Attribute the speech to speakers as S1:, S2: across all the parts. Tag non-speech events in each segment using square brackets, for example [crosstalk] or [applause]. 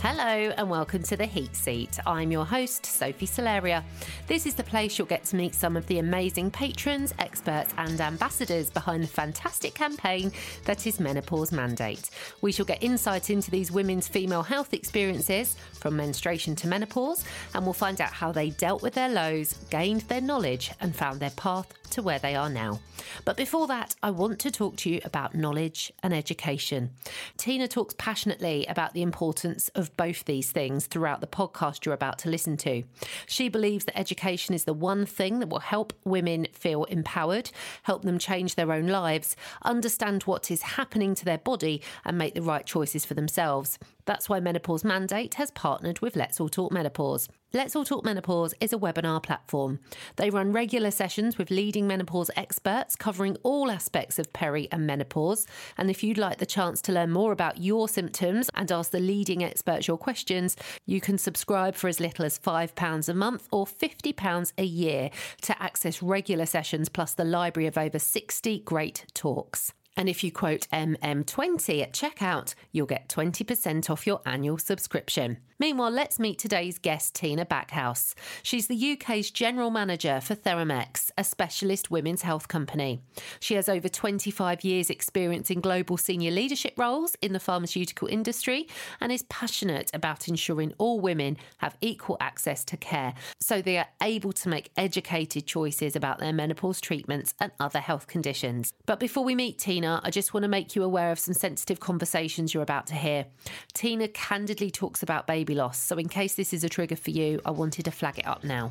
S1: Hello and welcome to the Heat Seat. I'm your host, Sophie Solaria. This is the place you'll get to meet some of the amazing patrons, experts, and ambassadors behind the fantastic campaign that is Menopause Mandate. We shall get insight into these women's female health experiences from menstruation to menopause, and we'll find out how they dealt with their lows, gained their knowledge, and found their path to where they are now. But before that, I want to talk to you about knowledge and education. Tina talks passionately about the importance of both these things throughout the podcast you're about to listen to. She believes that education is the one thing that will help women feel empowered, help them change their own lives, understand what is happening to their body, and make the right choices for themselves. That's why Menopause Mandate has partnered with Let's All Talk Menopause. Let's All Talk Menopause is a webinar platform. They run regular sessions with leading menopause experts covering all aspects of peri and menopause. And if you'd like the chance to learn more about your symptoms and ask the leading experts your questions, you can subscribe for as little as £5 a month or £50 a year to access regular sessions plus the library of over 60 great talks. And if you quote MM20 at checkout, you'll get 20% off your annual subscription. Meanwhile, let's meet today's guest, Tina Backhouse. She's the UK's General Manager for Theramex, a specialist women's health company. She has over 25 years' experience in global senior leadership roles in the pharmaceutical industry and is passionate about ensuring all women have equal access to care so they are able to make educated choices about their menopause treatments and other health conditions. But before we meet Tina, I just want to make you aware of some sensitive conversations you're about to hear. Tina candidly talks about baby baby loss. So, in case this is a trigger for you, I wanted to flag it up now.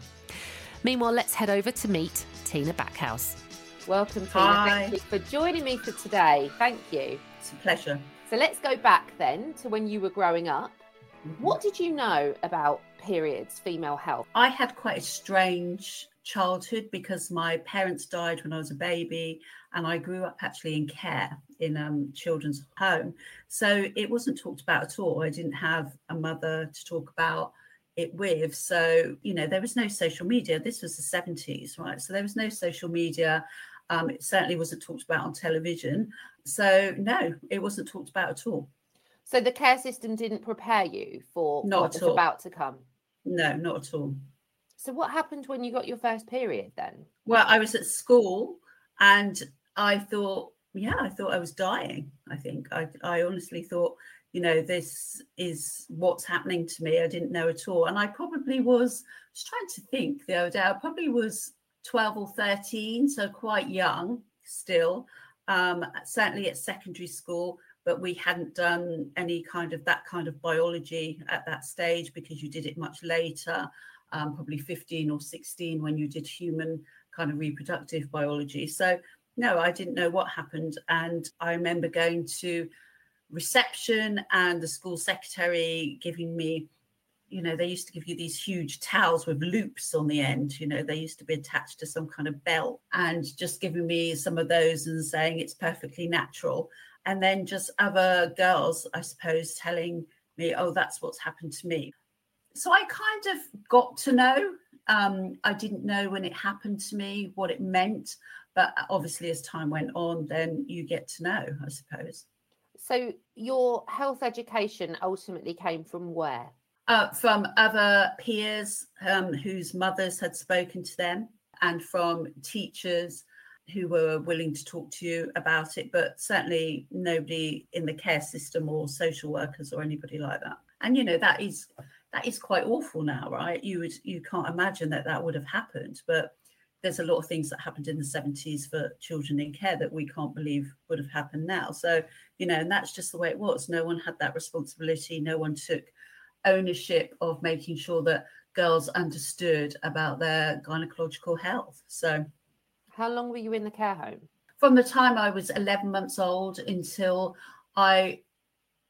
S1: Meanwhile, let's head over to meet Tina Backhouse. Welcome, Tina.
S2: Hi.
S1: Thank you for joining me for today. Thank you.
S2: It's a pleasure.
S1: So, let's go back then to when you were growing up.
S2: Mm-hmm.
S1: What did you know about periods, female health?
S2: I had quite a strange childhood because my parents died when I was a baby, and I grew up actually in care in um, children's home. So it wasn't talked about at all. I didn't have a mother to talk about it with. So, you know, there was no social media. This was the 70s, right? So there was no social media. Um, it certainly wasn't talked about on television. So, no, it wasn't talked about at all.
S1: So, the care system didn't prepare you for
S2: Not
S1: what was
S2: all.
S1: about to come.
S2: No, not at all.
S1: So, what happened when you got your first period then?
S2: Well, I was at school and I thought, yeah, I thought I was dying. I think I, I honestly thought, you know, this is what's happening to me. I didn't know at all. And I probably was just trying to think the other day, I probably was 12 or 13, so quite young still, um, certainly at secondary school. But we hadn't done any kind of that kind of biology at that stage because you did it much later, um, probably 15 or 16 when you did human kind of reproductive biology. So, no, I didn't know what happened. And I remember going to reception and the school secretary giving me, you know, they used to give you these huge towels with loops on the end. You know, they used to be attached to some kind of belt and just giving me some of those and saying it's perfectly natural. And then just other girls, I suppose, telling me, oh, that's what's happened to me. So I kind of got to know. Um, I didn't know when it happened to me what it meant, but obviously as time went on, then you get to know, I suppose.
S1: So, your health education ultimately came from where?
S2: Uh, from other peers um, whose mothers had spoken to them, and from teachers who were willing to talk to you about it, but certainly nobody in the care system or social workers or anybody like that. And you know that is that is quite awful now, right? You would you can't imagine that that would have happened, but there's a lot of things that happened in the 70s for children in care that we can't believe would have happened now. So, you know, and that's just the way it was. No one had that responsibility. No one took ownership of making sure that girls understood about their gynecological health. So,
S1: How long were you in the care home?
S2: from the time I was 11 months old until I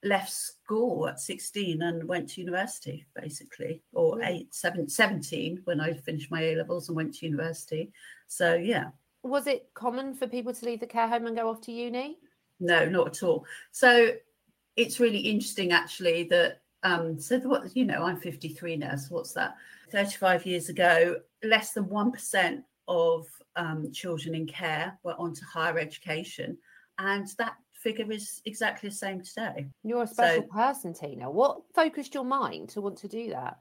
S2: left school at 16 and went to university, basically, or
S1: Really?
S2: eight, seven, 17 when I finished my A levels and went to university. So, yeah,
S1: Was it common for people to leave the care home and go off to uni?
S2: no, not at all. So, it's really interesting actually that, um, so what, you know, I'm 53 now, so what's that? 35 years ago, less than 1% of um, children in care were onto higher education. And that figure is exactly the same today.
S1: You're a special so, person, Tina. What focused your mind to want to do that?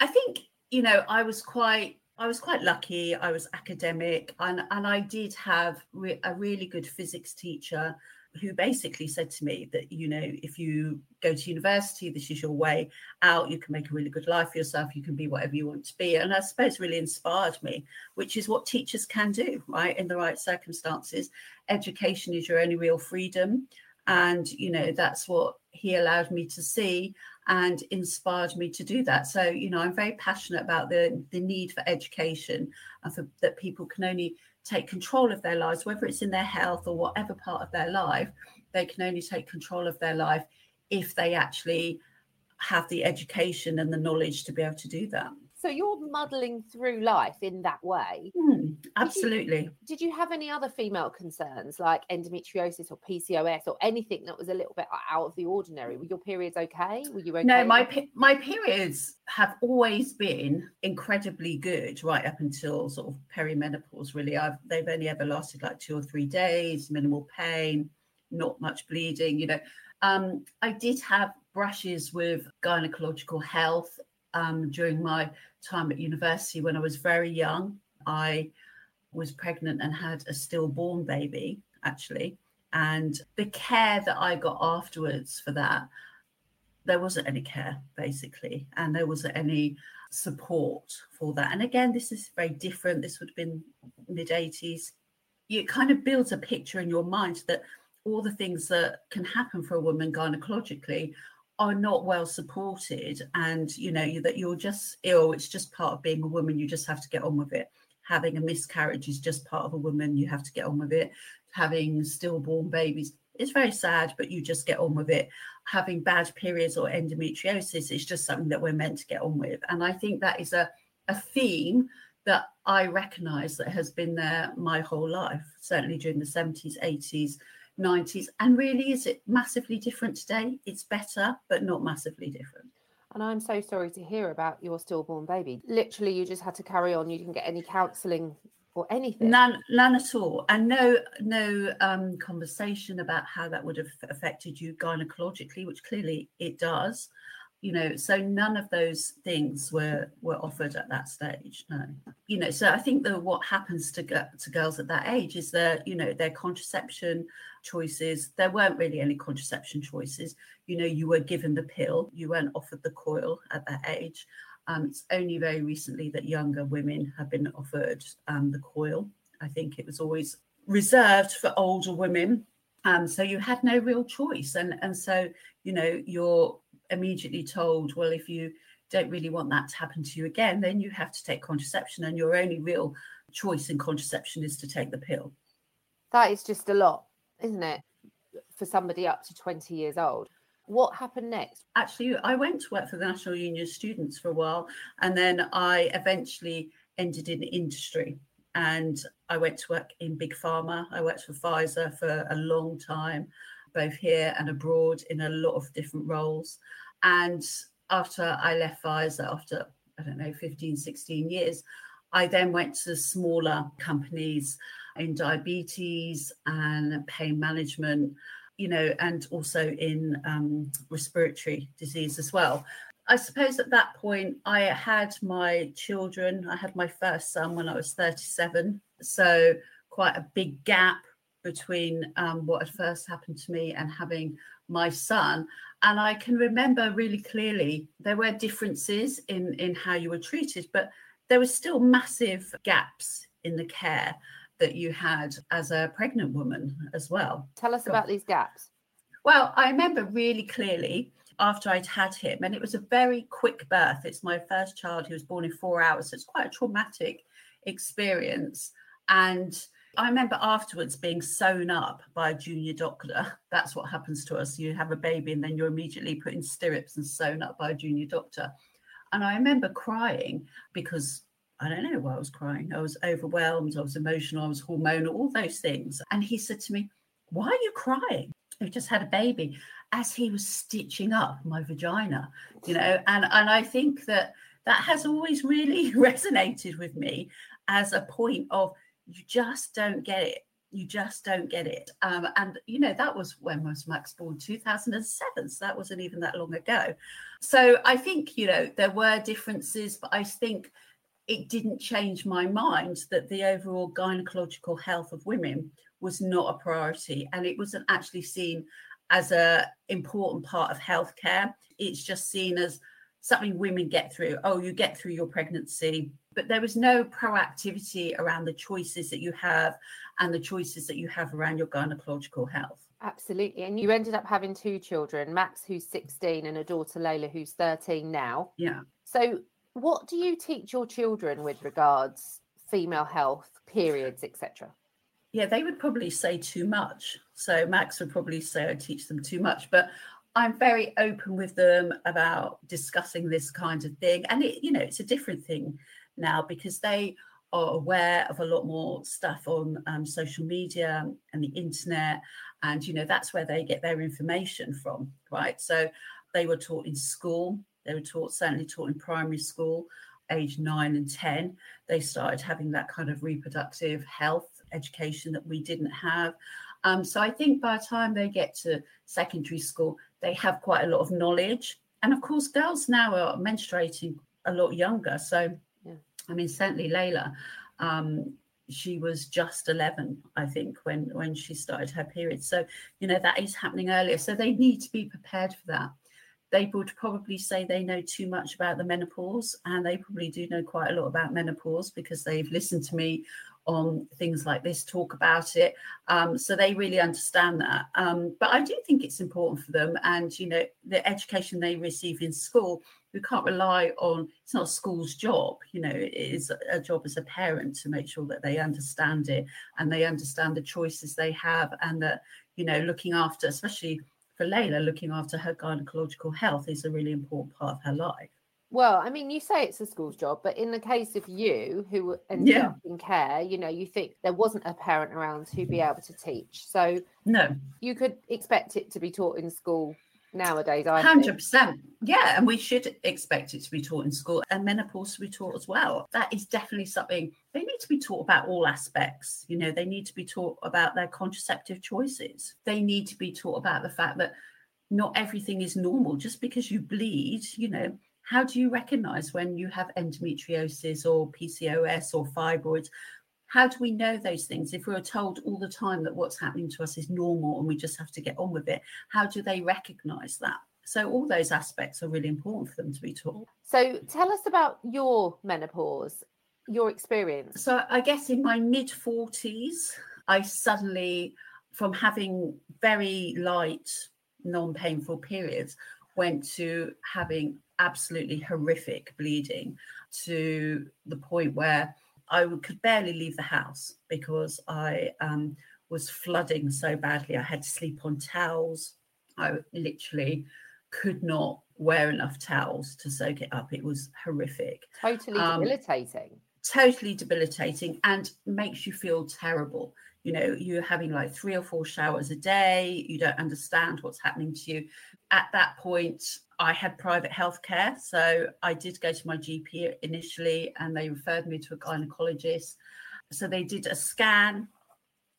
S2: I think, you know, I was quite I was quite lucky. I was academic, and and I did have re- a really good physics teacher who basically said to me that you know if you go to university this is your way out you can make a really good life for yourself you can be whatever you want to be. And i suppose really inspired me which is what teachers can do right in the right circumstances. Education is your only real freedom. And you know that's what he allowed me to see and inspired me to do that. So you know i'm very passionate about the the need for education and for that people can only take control of their lives, whether it's in their health or whatever part of their life, they can only take control of their life if they actually have the education and the knowledge to be able to do that.
S1: So you're muddling through life in that way.
S2: Mm, absolutely.
S1: Did you, did you, have any other female concerns like endometriosis or PCOS or anything that was a little bit out of the ordinary? Were your periods okay? Were you okay?
S2: No, my my periods have always been incredibly good right up until sort of perimenopause. Really, I've they've only ever lasted like two or three days, minimal pain, not much bleeding. You know, um, I did have brushes with gynecological health um, during my time at university when I was very young. I was pregnant and had a stillborn baby, actually. And the care that I got afterwards for that, there wasn't any care, basically. And there wasn't any support for that. And again, this is very different. This would have been mid 80s. It kind of builds a picture in your mind that all the things that can happen for a woman gynecologically are not well supported and you know that you're just ill it's just part of being a woman you just have to get on with it. Having a miscarriage is just part of a woman you have to get on with it. Having stillborn babies it's very sad but you just get on with it. Having bad periods or endometriosis is just something that we're meant to get on with. And i think that is a, a theme that i recognize that has been there my whole life certainly during the 70s 80s 90s. And really, is it massively different today? It's better, but not massively different.
S1: And I'm so sorry to hear about your stillborn baby. Literally, you just had to carry on. You didn't get any counselling or anything.
S2: None, none at all, and no, no um, conversation about how that would have affected you gynecologically, which clearly it does you know so none of those things were were offered at that stage no. You know so i think that what happens to to girls at that age is that you know their contraception choices. There weren't really any contraception choices. You know you were given the pill you weren't offered the coil at that age. Um, it's only very recently that younger women have been offered um, the coil. I think it was always reserved for older women. Um, so you had no real choice. And and so you know your immediately told, well, if you don't really want that to happen to you again, then you have to take contraception, and your only real choice in contraception is to take the pill.
S1: That is just a lot, isn't it, for somebody up to 20 years old? What happened next?
S2: Actually, I went to work for the National Union of Students for a while, and then I eventually ended in industry. And I went to work in big pharma. I worked for Pfizer for a long time, both here and abroad in a lot of different roles. And after I left Pfizer, after, I don't know, 15, 16 years, I then went to smaller companies in diabetes and pain management, you know, and also in um, respiratory disease as well. I suppose at that point, I had my children. I had my first son when I was 37. So, quite a big gap between um, what had first happened to me and having my son. And I can remember really clearly there were differences in, in how you were treated, but there were still massive gaps in the care that you had as a pregnant woman as well.
S1: Tell us about these gaps.
S2: Well, I remember really clearly after I'd had him, and it was a very quick birth. It's my first child who was born in four hours. So it's quite a traumatic experience. And I remember afterwards being sewn up by a junior doctor. [laughs] That's what happens to us. You have a baby and then you're immediately put in stirrups and sewn up by a junior doctor. And I remember crying because I don't know why I was crying. I was overwhelmed, I was emotional, I was hormonal, all those things. And he said to me, Why are you crying? I just had a baby as he was stitching up my vagina, you know, and, and I think that that has always really [laughs] resonated with me as a point of you just don't get it you just don't get it. Um, and you know that was when was Max born? 2007. So that wasn't even that long ago. So I think you know there were differences, but I think it didn't change my mind that the overall gynecological health of women was not a priority, and it wasn't actually seen as a important part of healthcare. It's just seen as something women get through. Oh, you get through your pregnancy, but there was no proactivity around the choices that you have and the choices that you have around your gynecological health.
S1: Absolutely. And you ended up having two children, Max, who's 16, and a daughter, Layla, who's 13 now.
S2: Yeah.
S1: So, what do you teach your children with regards female health, periods, etc.?
S2: Yeah, they would probably say too much. So Max would probably say I teach them too much, but I'm very open with them about discussing this kind of thing. And it, you know, it's a different thing now because they are aware of a lot more stuff on um, social media and the internet. And, you know, that's where they get their information from, right? So they were taught in school, they were taught, certainly taught in primary school, age nine and 10. They started having that kind of reproductive health education that we didn't have. Um, so I think by the time they get to secondary school, they have quite a lot of knowledge. And of course, girls now are menstruating a lot younger. So. I mean, certainly Layla, um, she was just 11, I think, when when she started her period. So, you know, that is happening earlier. So they need to be prepared for that. They would probably say they know too much about the menopause, and they probably do know quite a lot about menopause because they've listened to me on things like this, talk about it. Um, so they really understand that. Um, but I do think it's important for them. And, you know, the education they receive in school, we can't rely on, it's not school's job, you know, it is a job as a parent to make sure that they understand it and they understand the choices they have and that, you know, looking after, especially for Layla, looking after her gynecological health is a really important part of her life.
S1: Well, I mean, you say it's a school's job, but in the case of you who ended yeah. up in care, you know, you think there wasn't a parent around to be able to teach. So
S2: no,
S1: you could expect it to be taught in school nowadays.
S2: Hundred percent, yeah, and we should expect it to be taught in school and menopause to be taught as well. That is definitely something they need to be taught about all aspects. You know, they need to be taught about their contraceptive choices. They need to be taught about the fact that not everything is normal just because you bleed. You know how do you recognize when you have endometriosis or PCOS or fibroids? How do we know those things? If we are told all the time that what's happening to us is normal and we just have to get on with it, how do they recognize that? So, all those aspects are really important for them to be taught.
S1: So, tell us about your menopause, your experience.
S2: So, I guess in my mid 40s, I suddenly, from having very light, non painful periods, went to having absolutely horrific bleeding to the point where I could barely leave the house because I um, was flooding so badly. I had to sleep on towels. I literally could not wear enough towels to soak it up. It was horrific.
S1: Totally um, debilitating. Um,
S2: totally debilitating and makes you feel terrible. You know, you're having like three or four showers a day. You don't understand what's happening to you. At that point, I had private health care. So I did go to my GP initially and they referred me to a gynecologist. So they did a scan.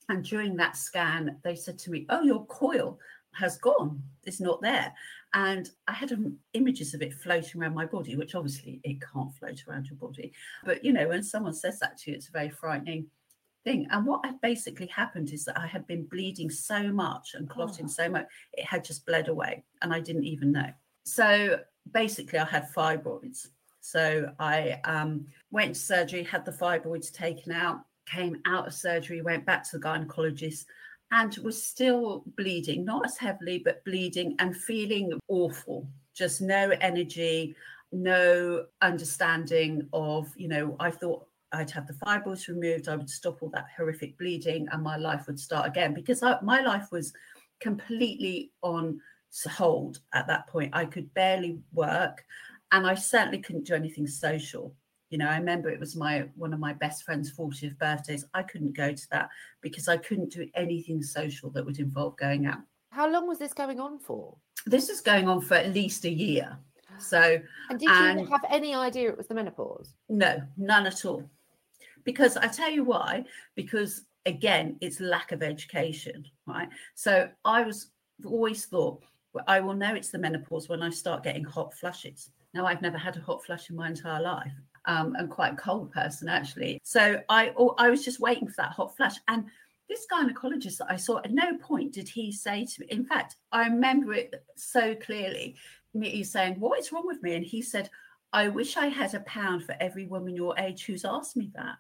S2: And during that scan, they said to me, Oh, your coil has gone. It's not there. And I had um, images of it floating around my body, which obviously it can't float around your body. But, you know, when someone says that to you, it's a very frightening thing. And what had basically happened is that I had been bleeding so much and clotting oh. so much, it had just bled away. And I didn't even know. So basically, I had fibroids. So I um, went to surgery, had the fibroids taken out, came out of surgery, went back to the gynecologist, and was still bleeding, not as heavily, but bleeding and feeling awful. Just no energy, no understanding of, you know, I thought I'd have the fibroids removed, I would stop all that horrific bleeding, and my life would start again because I, my life was completely on hold at that point. I could barely work, and I certainly couldn't do anything social. You know, I remember it was my one of my best friend's 40th birthdays. I couldn't go to that because I couldn't do anything social that would involve going out.
S1: How long was this going on for?
S2: This is going on for at least a year. So,
S1: and did and you have any idea it was the menopause?
S2: No, none at all. Because I tell you why. Because again, it's lack of education, right? So I was always thought, I will know it's the menopause when I start getting hot flushes. Now, I've never had a hot flush in my entire life. Um, I'm quite a cold person, actually. So I, I was just waiting for that hot flush. And this gynecologist that I saw, at no point did he say to me, in fact, I remember it so clearly, me saying, What is wrong with me? And he said, I wish I had a pound for every woman your age who's asked me that.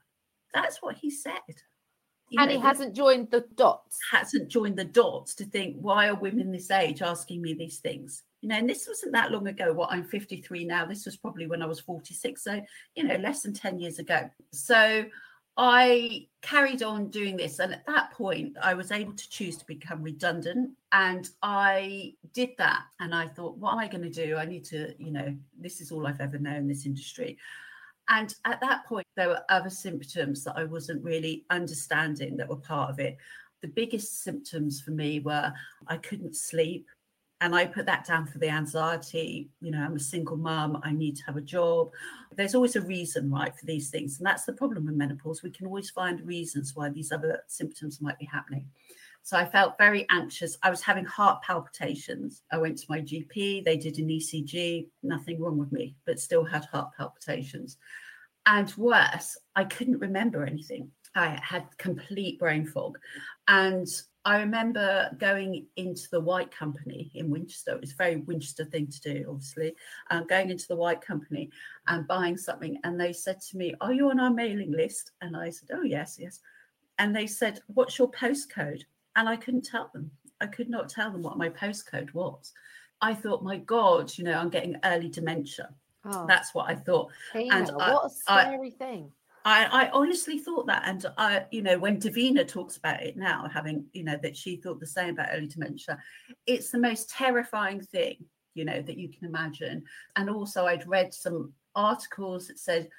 S2: That's what he said.
S1: You and know, he hasn't joined the dots.
S2: Hasn't joined the dots to think, why are women this age asking me these things? You know, and this wasn't that long ago. What I'm 53 now. This was probably when I was 46. So, you know, less than 10 years ago. So I carried on doing this. And at that point, I was able to choose to become redundant. And I did that. And I thought, what am I going to do? I need to, you know, this is all I've ever known this industry. And at that point, there were other symptoms that I wasn't really understanding that were part of it. The biggest symptoms for me were I couldn't sleep and I put that down for the anxiety. You know, I'm a single mum, I need to have a job. There's always a reason, right, for these things. And that's the problem with menopause. We can always find reasons why these other symptoms might be happening. So I felt very anxious. I was having heart palpitations. I went to my GP, they did an ECG, nothing wrong with me, but still had heart palpitations. And worse, I couldn't remember anything. I had complete brain fog. And I remember going into the White Company in Winchester. It was a very Winchester thing to do, obviously. Um, going into the White Company and buying something, and they said to me, "Are you on our mailing list?" And I said, "Oh yes, yes." And they said, "What's your postcode?" And I couldn't tell them. I could not tell them what my postcode was. I thought, my God, you know, I'm getting early dementia. Oh, That's what I thought.
S1: And what a scary I, thing.
S2: I, I honestly thought that, and I, you know, when Davina talks about it now, having, you know, that she thought the same about early dementia, it's the most terrifying thing, you know, that you can imagine. And also, I'd read some articles that said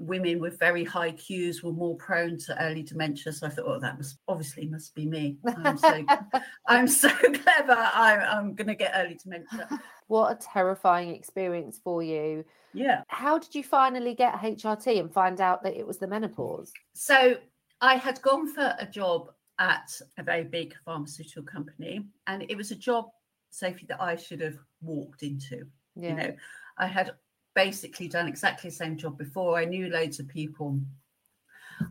S2: women with very high IQs were more prone to early dementia. So I thought, oh, that must obviously must be me. I'm so, [laughs] I'm so [laughs] clever. I'm, I'm going to get early dementia.
S1: What a terrifying experience for you.
S2: Yeah.
S1: How did you finally get HRT and find out that it was the menopause?
S2: So I had gone for a job at a very big pharmaceutical company, and it was a job, Sophie, that I should have walked into. Yeah. You know, I had basically done exactly the same job before. I knew loads of people.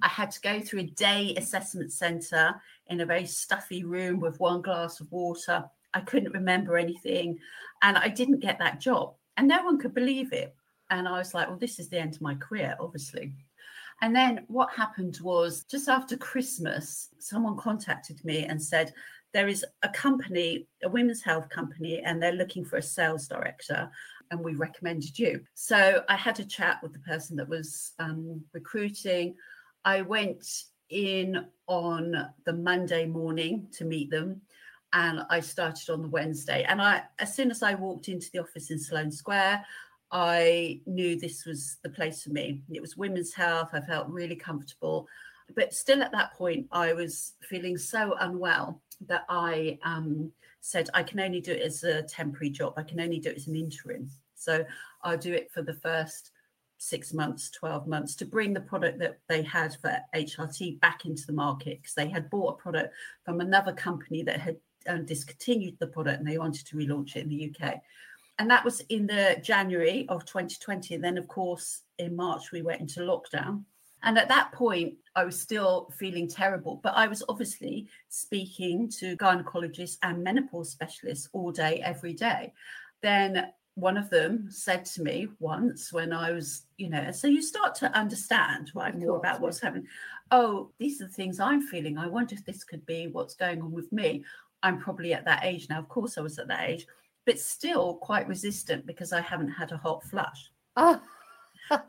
S2: I had to go through a day assessment center in a very stuffy room with one glass of water. I couldn't remember anything. And I didn't get that job. And no one could believe it. And I was like, well, this is the end of my career, obviously. And then what happened was just after Christmas, someone contacted me and said, there is a company, a women's health company, and they're looking for a sales director and we recommended you. So I had a chat with the person that was um, recruiting. I went in on the Monday morning to meet them and I started on the Wednesday. And I, as soon as I walked into the office in Sloane Square, I knew this was the place for me. It was women's health. I felt really comfortable. But still at that point, I was feeling so unwell that I um, said, I can only do it as a temporary job. I can only do it as an interim. So I'll do it for the first six months, 12 months to bring the product that they had for HRT back into the market because they had bought a product from another company that had um, discontinued the product and they wanted to relaunch it in the UK. And that was in the January of 2020. And then, of course, in March, we went into lockdown. And at that point, I was still feeling terrible, but I was obviously speaking to gynecologists and menopause specialists all day, every day. Then one of them said to me once when I was, you know, so you start to understand right more about what's happening. Oh, these are the things I'm feeling. I wonder if this could be what's going on with me. I'm probably at that age now. Of course, I was at that age, but still quite resistant because I haven't had a hot flush. Oh.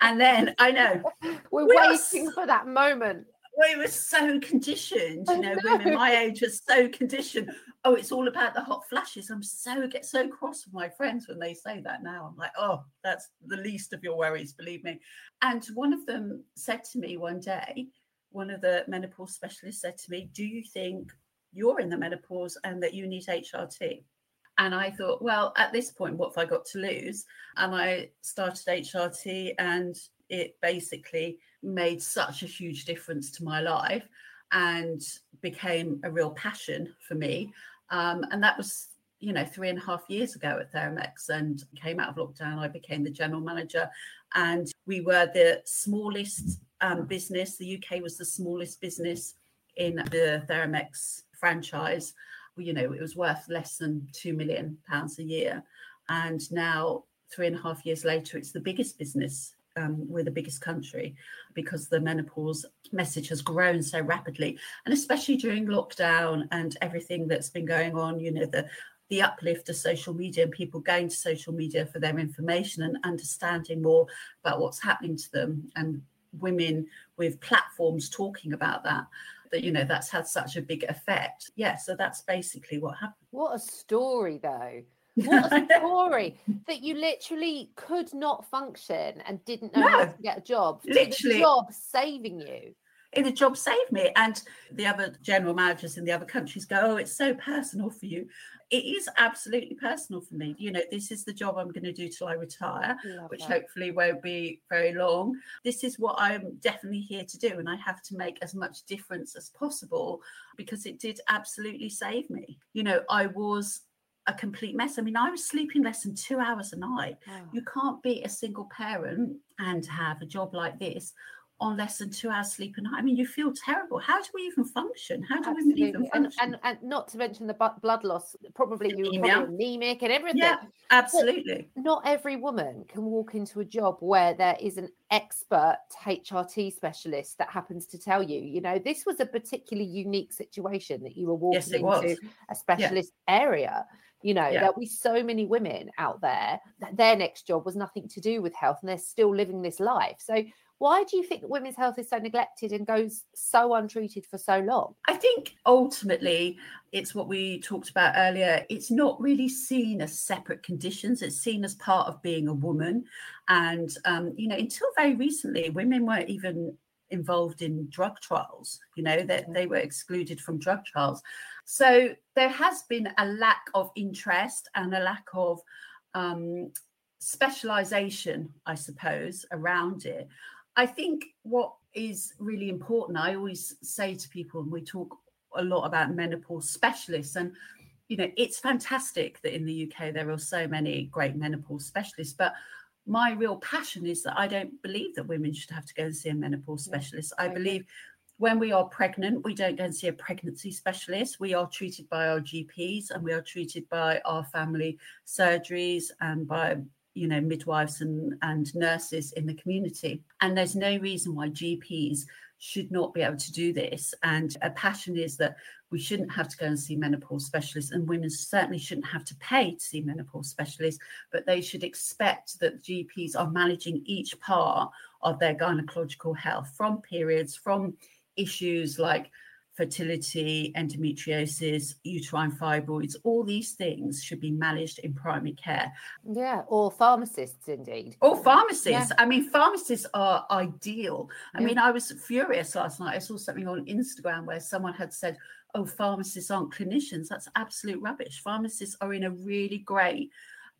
S2: And then I know [laughs]
S1: we're we waiting are, for that moment.
S2: We were so conditioned, you know, know, women my age are so conditioned. Oh, it's all about the hot flashes. I'm so get so cross with my friends when they say that now. I'm like, oh, that's the least of your worries, believe me. And one of them said to me one day, one of the menopause specialists said to me, Do you think you're in the menopause and that you need HRT? And I thought, well, at this point, what have I got to lose? And I started HRT, and it basically made such a huge difference to my life. and became a real passion for me. Um, and that was, you know, three and a half years ago at Theramex and came out of lockdown. I became the general manager and we were the smallest um, business. The UK was the smallest business in the Theramex franchise. You know, it was worth less than two million pounds a year, and now three and a half years later, it's the biggest business. Um, we're the biggest country because the menopause message has grown so rapidly, and especially during lockdown and everything that's been going on. You know, the the uplift of social media and people going to social media for their information and understanding more about what's happening to them and women with platforms talking about that that you know that's had such a big effect. Yeah so that's basically what happened.
S1: What a story though. [laughs] What a story that you literally could not function and didn't know no, how to get a job. Literally. the job saving you.
S2: In the job saved me. And the other general managers in the other countries go oh it's so personal for you it is absolutely personal for me. You know, this is the job I'm going to do till I retire, Love which that. hopefully won't be very long. This is what I'm definitely here to do. And I have to make as much difference as possible because it did absolutely save me. You know, I was a complete mess. I mean, I was sleeping less than two hours a night. You can't be a single parent and have a job like this on less than two hours sleep a night. I mean, you feel terrible. How do we even function? How do Absolutely. we even function?
S1: And, and, and not to mention the blood loss, probably you were probably anemic and everything. Yeah,
S2: absolutely.
S1: But not every woman can walk into a job where there is an expert HRT specialist that happens to tell you, you know, this was a particularly unique situation that you were walking yes, into was. a specialist yeah. area. You know, yeah. there'll be so many women out there that their next job was nothing to do with health and they're still living this life. So why do you think that women's health is so neglected and goes so untreated for so long?
S2: I think ultimately it's what we talked about earlier. It's not really seen as separate conditions, it's seen as part of being a woman. And, um, you know, until very recently, women weren't even involved in drug trials, you know, that they, they were excluded from drug trials. So there has been a lack of interest and a lack of um, specialization, I suppose, around it. I think what is really important, I always say to people, and we talk a lot about menopause specialists, and you know, it's fantastic that in the UK there are so many great menopause specialists, but my real passion is that I don't believe that women should have to go and see a menopause specialist. I believe when we are pregnant, we don't go and see a pregnancy specialist. We are treated by our GPs and we are treated by our family surgeries and by you know midwives and, and nurses in the community. And there's no reason why gps should not be able to do this. And a passion is that we shouldn't have to go and see menopause specialists and women certainly shouldn't have to pay to see menopause specialists but they should expect that gps are managing each part of their gynecological health from periods from issues like fertility, endometriosis, uterine fibroids, all these things should be managed in primary care.
S1: Yeah, or pharmacists indeed.
S2: Or pharmacists. Yeah. I mean, pharmacists are ideal. I yeah. mean, I was furious last night. I saw something on Instagram where someone had said, oh, pharmacists aren't clinicians. That's absolute rubbish. Pharmacists are in a really great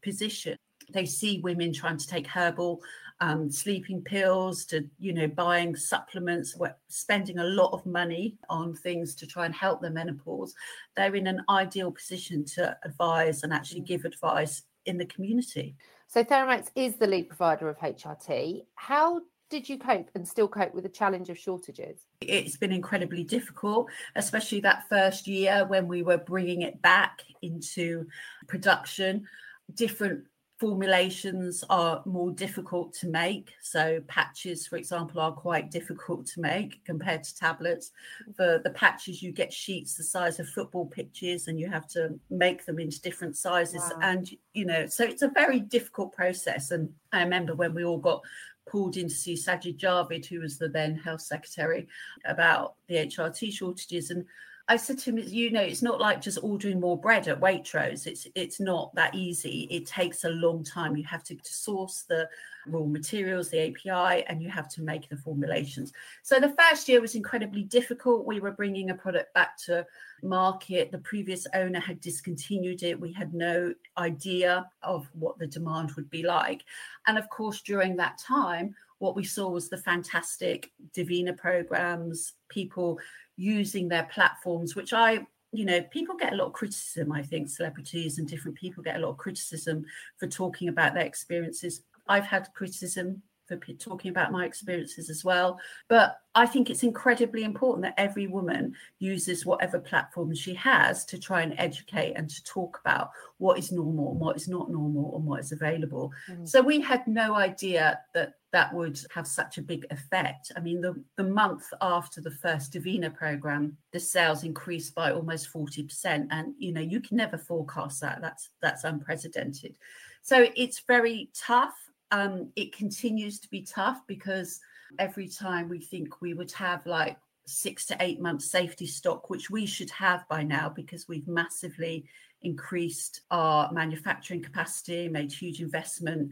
S2: position. They see women trying to take herbal um, sleeping pills to you know buying supplements we're spending a lot of money on things to try and help the menopause they're in an ideal position to advise and actually give advice in the community
S1: so theramex is the lead provider of hrt how did you cope and still cope with the challenge of shortages?
S2: It's been incredibly difficult, especially that first year when we were bringing it back into production. Different formulations are more difficult to make. So patches, for example, are quite difficult to make compared to tablets. Mm. For the patches, you get sheets the size of football pitches, and you have to make them into different sizes. Wow. And you know, so it's a very difficult process. And I remember when we all got pulled in to see Sajid Javid, who was the then health secretary, about the HRT shortages and I said to him, you know, it's not like just ordering more bread at Waitrose. It's it's not that easy. It takes a long time. You have to, to source the raw materials, the API, and you have to make the formulations. So the first year was incredibly difficult. We were bringing a product back to market. The previous owner had discontinued it. We had no idea of what the demand would be like. And of course, during that time, what we saw was the fantastic Davina programs, people using their platforms, which I you know, people get a lot of criticism, I think, celebrities and different people get a lot of criticism for talking about their experiences. I've had criticism for talking about my experiences as well. But I think it's incredibly important that every woman uses whatever platform she has to try and educate and to talk about what is normal and what is not normal and what is available. Mm-hmm. So we had no idea that that would have such a big effect. I mean, the, the month after the first Davina program, the sales increased by almost 40%. And you know, you can never forecast that. That's that's unprecedented. So it's very tough. Um, it continues to be tough because every time we think we would have like six to eight months safety stock, which we should have by now because we've massively increased our manufacturing capacity, made huge investment.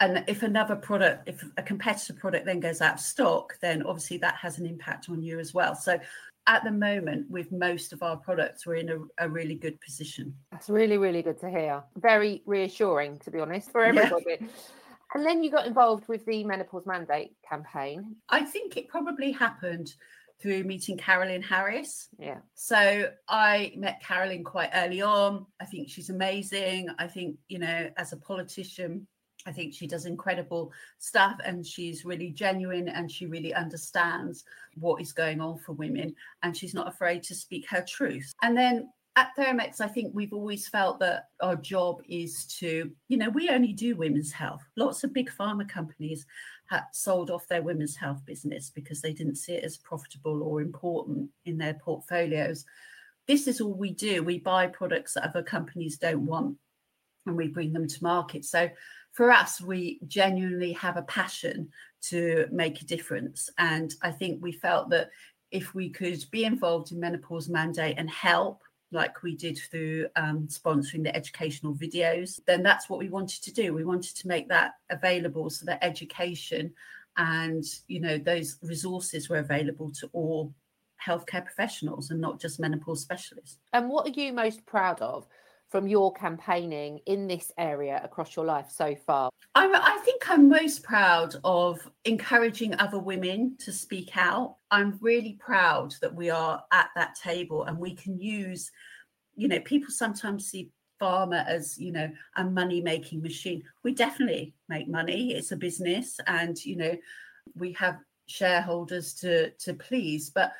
S2: And if another product if a competitor product then goes out of stock then obviously that has an impact on you as well. So at the moment with most of our products we're in a, a really good position.
S1: That's really really good to hear. Very reassuring to be honest for everybody. yeah. And then you got involved with the menopause mandate campaign
S2: i think it probably happened through meeting Carolyn Harris.
S1: Yeah.
S2: So I met Carolyn quite early on. I think she's amazing. I think, you know, as a politician, I think she does incredible stuff and she's really genuine and she really understands what is going on for women and she's not afraid to speak her truth. And then at Theramex, I think we've always felt that our job is to, you know, we only do women's health. Lots of big pharma companies have sold off their women's health business because they didn't see it as profitable or important in their portfolios. This is all we do. We buy products that other companies don't want and we bring them to market. So for us, we genuinely have a passion to make a difference. And I think we felt that if we could be involved in menopause mandate and help, like we did through um, sponsoring the educational videos, then that's what we wanted to do. We wanted to make that available so that education and you know those resources were available to all healthcare professionals and not just menopause specialists.
S1: And what are you most proud of from your campaigning in this area across your life so far?
S2: I, I, think I'm most proud of encouraging other women to speak out. I'm really proud that we are at that table and we can use, you know, people sometimes see pharma as, you know, a money making machine. We definitely make money, it's a business, and, you know, we have shareholders to to please but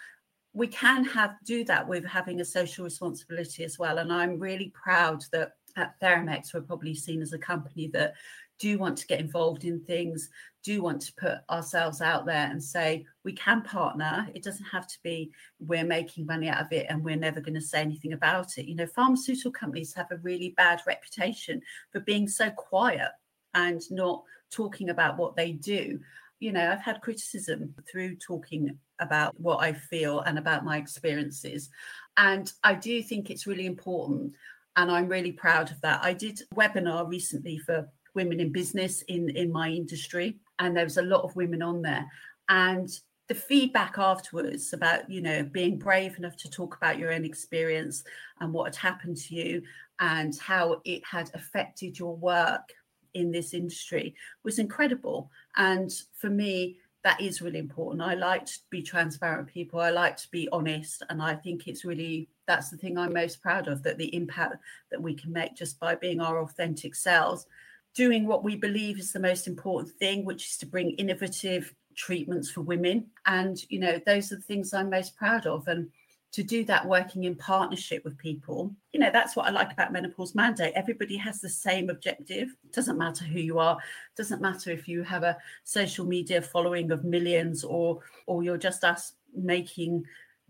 S2: we can have do that with having a social responsibility as well. And I'm really proud that at Theramex we're probably seen as a company that do want to get involved in things, do want to put ourselves out there and say we can partner. It doesn't have to be we're making money out of it and we're never going to say anything about it. You know, pharmaceutical companies have a really bad reputation for being so quiet and not talking about what they do you know, I've had criticism through talking about what I feel and about my experiences. And I do think it's really important. And I'm really proud of that. I did a webinar recently for women in business in, in my industry, and there was a lot of women on there. And the feedback afterwards about, you know, being brave enough to talk about your own experience and what had happened to you and how it had affected your work in this industry was incredible. And for me, that is really important. I like to be transparent people. I like to be honest. And I think it's really that's the thing I'm most proud of that the impact that we can make just by being our authentic selves, doing what we believe is the most important thing, which is to bring innovative treatments for women. And, you know, those are the things I'm most proud of. And to do that working in partnership with people. You know that's what i like about menopause mandate. Everybody has the same objective. It doesn't matter who you are. It doesn't matter if you have a social media following of millions or or you're just us making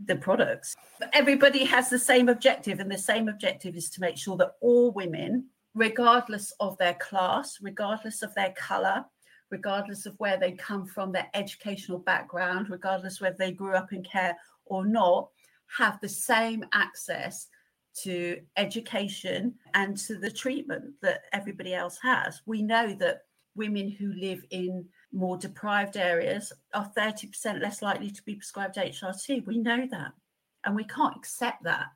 S2: the products. But everybody has the same objective and the same objective is to make sure that all women regardless of their class regardless of their color regardless of where they come from their educational background regardless whether they grew up in care or not have the same access to education and to the treatment that everybody else has. We know that women who live in more deprived areas are 30% less likely to be prescribed HRT. We know that. And we can't accept that.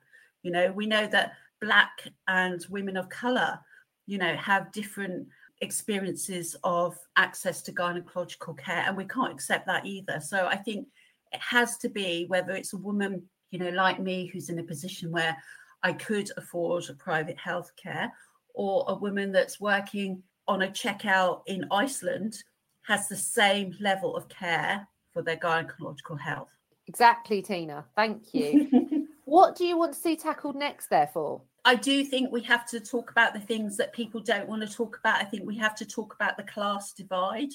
S2: You know, we know that Black and women of colour, you know, have different experiences of access to gynecological care, and we can't accept that either. So I think it has to be whether it's a woman you know, like me, who's in a position where I could afford private health care, or a woman that's working on a checkout in Iceland has the same level of care for their gynecological health.
S1: Exactly, Tina. Thank you. [laughs] what do you want to see tackled next, therefore?
S2: I do think we have to talk about the things that people don't want to talk about. I think we have to talk about the class divide.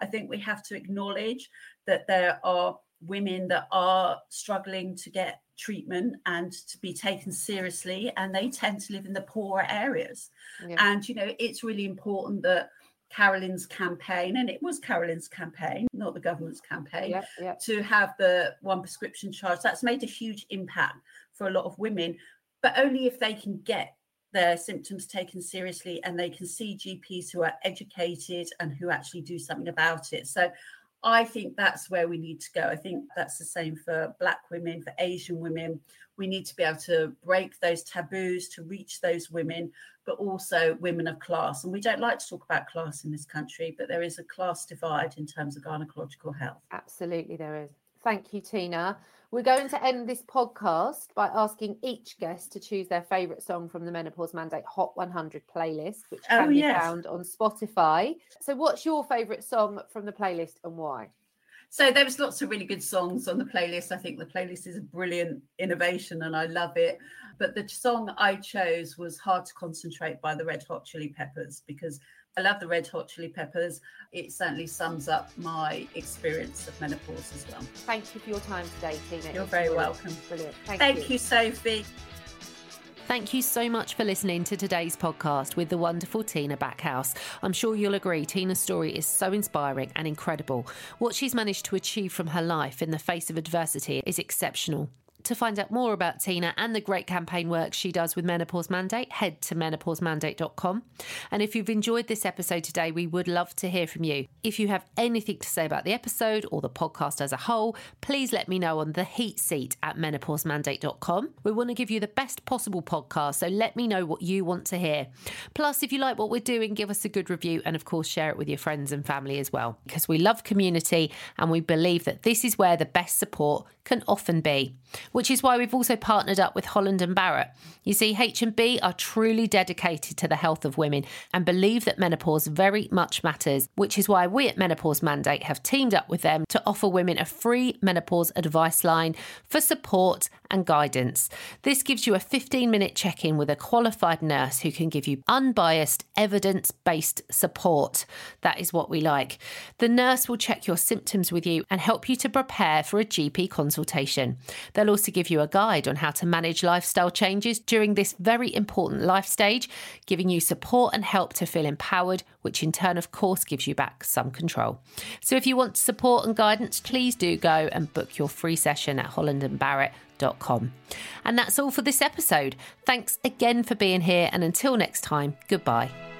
S2: I think we have to acknowledge that there are women that are struggling to get treatment and to be taken seriously, and they tend to live in the poorer areas. Yeah. And, you know, it's really important that Carolyn's campaign, and it was Carolyn's campaign, not the government's campaign, yeah, yeah. to have the one prescription charge. That's made a huge impact for a lot of women but only if they can get their symptoms taken seriously and they can see GPs who are educated and who actually do something about it. So I think that's where we need to go. I think that's the same for Black women, for Asian women. We need to be able to break those taboos to reach those women, but also women of class. And we don't like to talk about class in this country, but there is a class divide in terms of gynecological health.
S1: Absolutely, there is. Thank you, Tina. We're going to end this podcast by asking each guest to choose their favourite song from the Menopause Mandate Hot 100 playlist, which oh, can oh, be yes. found on Spotify. So, what's your favourite song from the playlist and why?
S2: So there was lots of really good songs on the playlist. I think the playlist is a brilliant innovation and I love it. But the song I chose was Hard to Concentrate by the Red Hot Chili Peppers because I love the Red Hot Chili Peppers. It certainly sums up my experience of menopause as well.
S1: Thank you for your time today, Tina.
S2: You're very brilliant. welcome.
S1: Brilliant. Thank,
S2: Thank
S1: you.
S2: you, Sophie.
S1: Thank you so much for listening to today's podcast with the wonderful Tina Backhouse. I'm sure you'll agree Tina's story is so inspiring and incredible. What she's managed to achieve from her life in the face of adversity is exceptional. To find out more about Tina and the great campaign work she does with Menopause Mandate, head to menopausemandate.com. And if you've enjoyed this episode today, we would love to hear from you. If you have anything to say about the episode or the podcast as a whole, please let me know on the heat seat at menopausemandate.com. We want to give you the best possible podcast, so let me know what you want to hear. Plus, if you like what we're doing, give us a good review and, of course, share it with your friends and family as well, because we love community and we believe that this is where the best support can often be which is why we've also partnered up with Holland and Barrett. You see, H&B are truly dedicated to the health of women and believe that menopause very much matters, which is why we at Menopause Mandate have teamed up with them to offer women a free menopause advice line for support and guidance. This gives you a 15 minute check in with a qualified nurse who can give you unbiased, evidence based support. That is what we like. The nurse will check your symptoms with you and help you to prepare for a GP consultation. They'll also to give you a guide on how to manage lifestyle changes during this very important life stage, giving you support and help to feel empowered, which in turn, of course, gives you back some control. So if you want support and guidance, please do go and book your free session at hollandandbarrett.com. And that's all for this episode. Thanks again for being here, and until next time, goodbye.